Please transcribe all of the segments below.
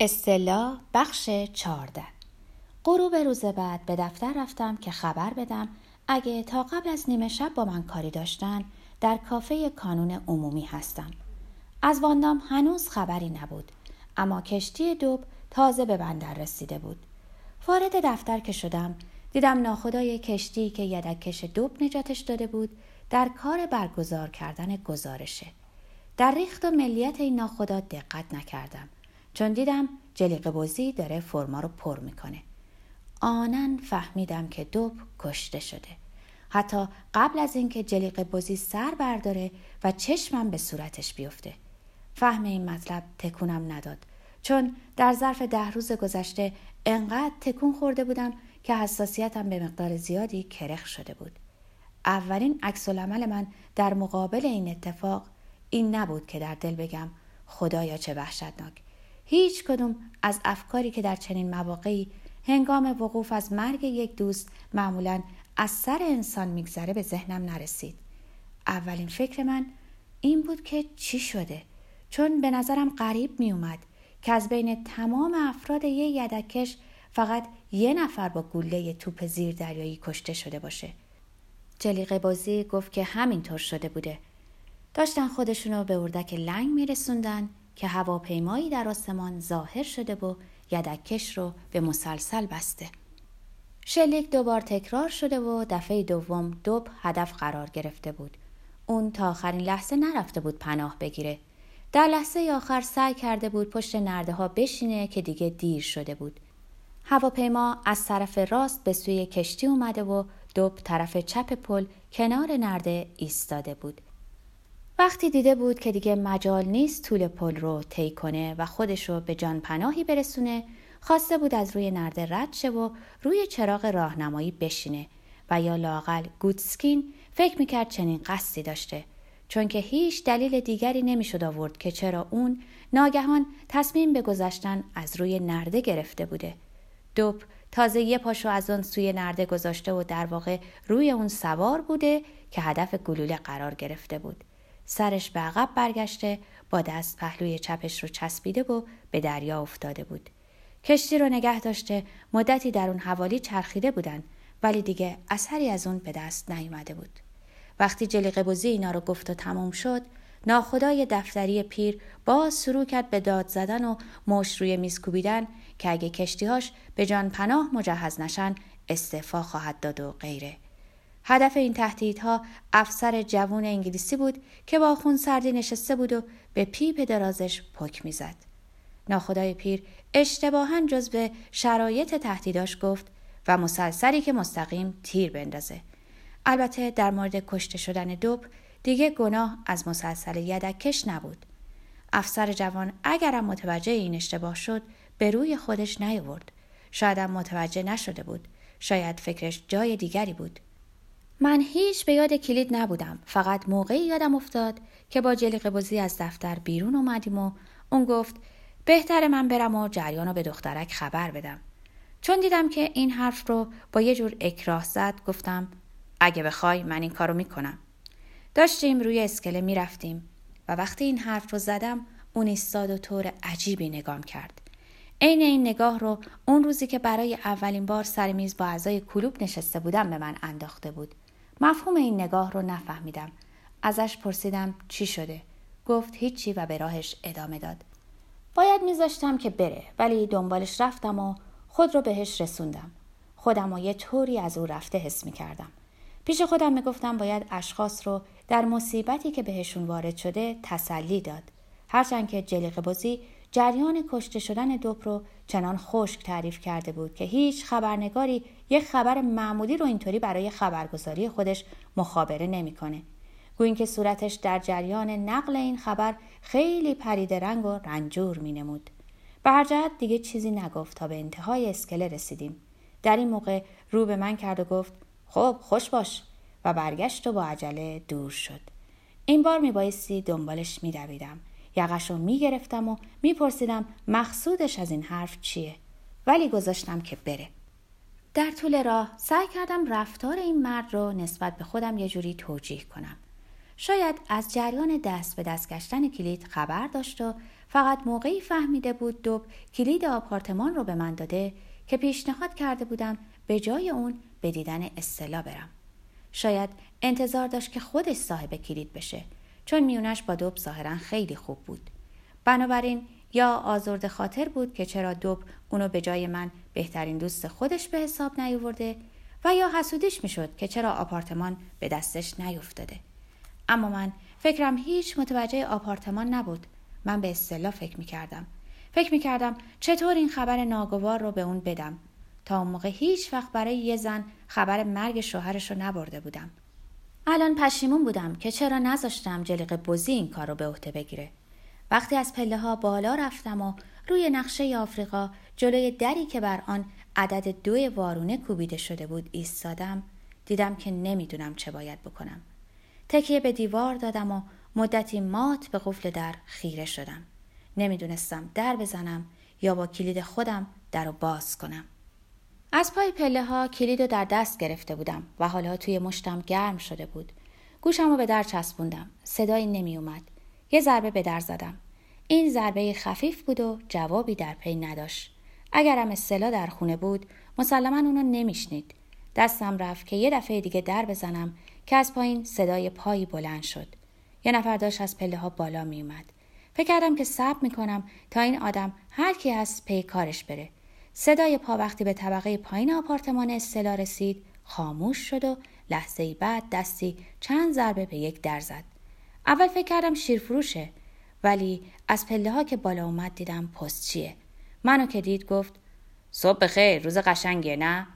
استلا بخش چارده غروب روز بعد به دفتر رفتم که خبر بدم اگه تا قبل از نیمه شب با من کاری داشتن در کافه کانون عمومی هستم. از واندام هنوز خبری نبود اما کشتی دوب تازه به بندر رسیده بود. وارد دفتر که شدم دیدم ناخدای کشتی که یدکش دوب نجاتش داده بود در کار برگزار کردن گزارشه. در ریخت و ملیت این ناخدا دقت نکردم. چون دیدم جلیق بازی داره فرما رو پر می‌کنه. آنن فهمیدم که دوب کشته شده. حتی قبل از اینکه جلیق بازی سر برداره و چشمم به صورتش بیفته. فهم این مطلب تکونم نداد. چون در ظرف ده روز گذشته انقدر تکون خورده بودم که حساسیتم به مقدار زیادی کرخ شده بود. اولین عکس من در مقابل این اتفاق این نبود که در دل بگم خدایا چه وحشتناک. هیچ کدوم از افکاری که در چنین مواقعی هنگام وقوف از مرگ یک دوست معمولا از سر انسان میگذره به ذهنم نرسید. اولین فکر من این بود که چی شده؟ چون به نظرم غریب میومد که از بین تمام افراد یه یدکش فقط یه نفر با گله توپ زیر دریایی کشته شده باشه. جلیقه بازی گفت که همینطور شده بوده. داشتن خودشونو به اردک لنگ میرسوندن. که هواپیمایی در آسمان ظاهر شده و یدکش رو به مسلسل بسته. شلیک دوبار تکرار شده و دفعه دوم دوب هدف قرار گرفته بود. اون تا آخرین لحظه نرفته بود پناه بگیره. در لحظه آخر سعی کرده بود پشت نرده ها بشینه که دیگه دیر شده بود. هواپیما از طرف راست به سوی کشتی اومده و دوب طرف چپ پل کنار نرده ایستاده بود. وقتی دیده بود که دیگه مجال نیست طول پل رو طی کنه و خودش رو به جان پناهی برسونه خواسته بود از روی نرده رد شه و روی چراغ راهنمایی بشینه و یا لاقل گودسکین فکر می‌کرد چنین قصدی داشته. چون که هیچ دلیل دیگری نمی‌شد آورد که چرا اون ناگهان تصمیم به گذشتن از روی نرده گرفته بوده. دوب تازه یه پاشو از آن سوی نرده گذاشته و در واقع روی اون سوار بوده که هدف گلوله قرار گرفته بود. سرش به عقب برگشته با دست پهلوی چپش رو چسبیده و به دریا افتاده بود. کشتی رو نگه داشته مدتی در اون حوالی چرخیده بودن ولی دیگه اثری از اون به دست نیومده بود. وقتی جلیقه بوزی اینا رو گفت و تموم شد ناخدای دفتری پیر باز شروع کرد به داد زدن و مش روی میز کوبیدن که اگه کشتیهاش به جان پناه مجهز نشن استعفا خواهد داد و غیره. هدف این تهدیدها افسر جوون انگلیسی بود که با خون سردی نشسته بود و به پیپ درازش پک می‌زد. ناخدای پیر اشتباها به شرایط تهدیداش گفت و مسلسلی که مستقیم تیر بندازه. البته در مورد کشته شدن دوب دیگه گناه از مسلسل یدکش نبود. افسر جوان اگرم متوجه این اشتباه شد به روی خودش نیاورد. شایدم متوجه نشده بود. شاید فکرش جای دیگری بود. من هیچ به یاد کلید نبودم. فقط موقعی یادم افتاد که با جلیق بازی از دفتر بیرون اومدیم و اون گفت بهتر من برم و جریان رو به دخترک خبر بدم. چون دیدم که این حرف رو با یه جور اکراه زد گفتم اگه بخوای من این کارو می‌کنم. داشتیم روی اسکله می‌رفتیم و وقتی این حرف رو زدم اون ایستاد و طور عجیبی نگام کرد. عین این نگاه رو اون روزی که برای اولین بار سر میز با اعضای کلوب نشسته بودم به من انداخته بود. مفهوم این نگاه رو نفهمیدم. ازش پرسیدم چی شده. گفت هیچی و به راهش ادامه داد. باید میذاشتم که بره ولی دنبالش رفتم و خود رو بهش رسوندم. خودم و یه طوری از او رفته حس می‌کردم. پیش خودم می‌گفتم باید اشخاص رو در مصیبتی که بهشون وارد شده تسلی داد. هرچند که جلیق بازی جریان کشته شدن دوب رو چنان خشک تعریف کرده بود که هیچ خبرنگاری یک خبر معمولی رو اینطوری برای خبرگزاری خودش مخابره نمی‌کنه. گوین که صورتش در جریان نقل این خبر خیلی پرید رنگ و رنجور می نمود. به هر جهت دیگه چیزی نگفت تا به انتهای اسکله رسیدیم. در این موقع رو به من کرد و گفت خب خوش باش و برگشت و با عجله دور شد. این بار می بایستی دنبالش می دویدم. یقش رو می‌گرفتم و میپرسیدم مقصودش از این حرف چیه ولی گذاشتم که بره در طول راه سعی کردم رفتار این مرد رو نسبت به خودم یه جوری توجیه کنم. شاید از جریان دست به دست گشتن کلید خبر داشت و فقط موقعی فهمیده بود دوب کلید آپارتمان رو به من داده که پیشنهاد کرده بودم به جای اون به دیدن استلا برم. شاید انتظار داشت که خودش صاحب کلید بشه چون میونش با دوب ظاهرا خیلی خوب بود. بنابراین یا آزرد خاطر بود که چرا دوب اونو به جای من بهترین دوست خودش به حساب نیاورده و یا حسودیش می‌شد که چرا آپارتمان به دستش نیفتاده. اما من فکرم هیچ متوجه آپارتمان نبود. من به اصطلاح فکر می‌کردم. فکر می‌کردم چطور این خبر ناگوار رو به اون بدم. تا اون موقع هیچ وقت برای یه زن خبر مرگ شوهرش رو نبرده بودم. الان پشیمون بودم که چرا نذاشتم جلیق بزی این کار رو به عهده بگیره. وقتی از پله ها بالا رفتم و روی نقشه آفریقا جلوی دری که بر آن عدد دو وارونه کوبیده شده بود ایستادم دیدم که نمی‌دونم چه باید بکنم. تکیه به دیوار دادم و مدتی مات به قفل در خیره شدم. نمی‌دونستم در بزنم یا با کلید خودم در رو باز کنم. از پای پله ها کلید رو در دست گرفته بودم و حالا توی مشتم گرم شده بود. گوشم رو به در چسبوندم. صدایی نمی اومد یه ضربه به در زدم این ضربه خفیف بود و جوابی در پی نداشت اگرم اصطلاح در خونه بود مسلما اونو نمیشنید دستم رفت که یه دفعه دیگه در بزنم که از پایین صدای پایی بلند شد یه نفر داشت از پله ها بالا می اومد. فکر کردم که صبر می کنم تا این آدم هر کی هست پی کارش بره. صدای پا وقتی به طبقه پایین آپارتمان استلا رسید خاموش شد و لحظه بعد دستی چند ضربه به یک در زد. اول فکر کردم شیرفروشه ولی از پله ها که بالا اومد دیدم پستچیه. منو که دید گفت صبح بخیر روز قشنگه نه؟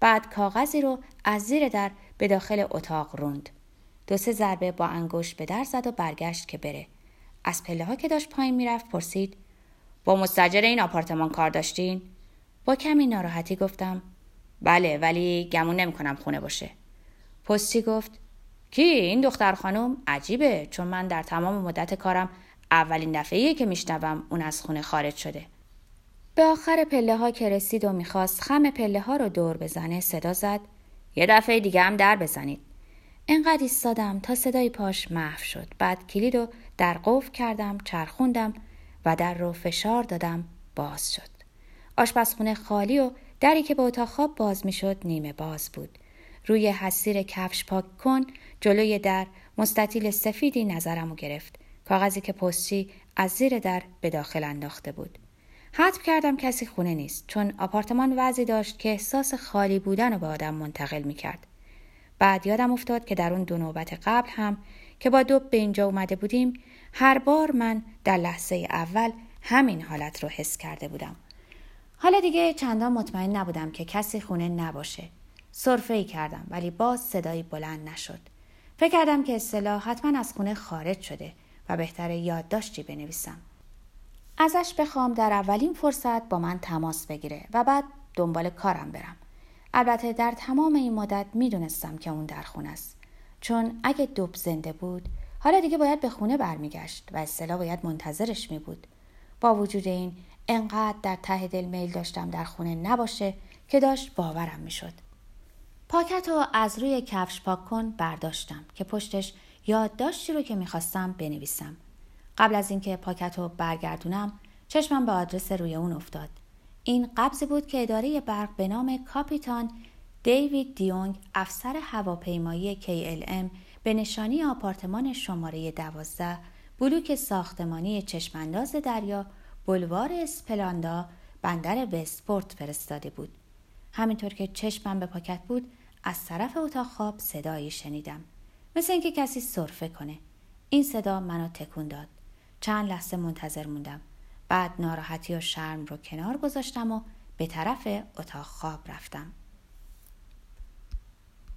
بعد کاغذی رو از زیر در به داخل اتاق روند. دو سه ضربه با انگشت به در زد و برگشت که بره. از پله ها که داشت پایین می‌رفت پرسید با مستجر این آپارتمان کار داشتین؟ با کمی ناراحتی گفتم بله ولی گمون نمی‌کنم خونه باشه. پستی گفت کی این دختر خانم عجیبه چون من در تمام مدت کارم اولین دفعه که میشنوم اون از خونه خارج شده. به آخر پله ها که رسید و می‌خواست خم پله ها رو دور بزنه صدا زد یه دفعه دیگه هم در بزنید. انقدر ایستادم تا صدای پاش محو شد. بعد کلید رو در قفل کردم، چرخوندم و در رو فشار دادم باز شد. آشپزخونه خالی و دری که به اتاق خواب باز می‌شد نیمه باز بود. روی حسیر کفش پاک کن جلوی در مستطیل سفیدی نظرمو گرفت. کاغذی که پستی از زیر در به داخل انداخته بود. حتم کردم کسی خونه نیست چون آپارتمان وضعی داشت که احساس خالی بودن رو به آدم منتقل می کرد. بعد یادم افتاد که در اون دو نوبت قبل هم که با دوب به اینجا اومده بودیم هر بار من در لحظه اول همین حالت رو حس کرده بودم. حالا دیگه چندان مطمئن نبودم که کسی خونه نباشه. صرفه کردم ولی باز صدایی بلند نشد. فکر کردم که اصطلاح حتما از خونه خارج شده و بهتر یادداشتی بنویسم. ازش بخوام در اولین فرصت با من تماس بگیره و بعد دنبال کارم برم. البته در تمام این مدت می‌دونستم که اون در خونه است. چون اگه دوب زنده بود حالا دیگه باید به خونه برمیگشت و اصطلاح باید منتظرش می بود. با وجود این انقدر در ته دل میل داشتم در خونه نباشه که داشت باورم می‌شد. پاکت رو از روی کفش پاک کن برداشتم که پشتش یادداشتی رو که می‌خواستم بنویسم. قبل از اینکه پاکت رو برگردونم چشمم به آدرس روی اون افتاد. این قبضی بود که اداره برق به نام کاپیتان دیوید دیونگ افسر هواپیمایی KLM به نشانی آپارتمان شماره دوازده بلوک ساختمانی چشمانداز دریا بلوار اسپلاندا بندر وستپورت فرستاده بود همینطور که چشمم به پاکت بود از طرف اتاق خواب صدایی شنیدم. مثل اینکه کسی سرفه کنه. این صدا منو تکون داد. چند لحظه منتظر موندم. بعد ناراحتی و شرم رو کنار گذاشتم و به طرف اتاق خواب رفتم.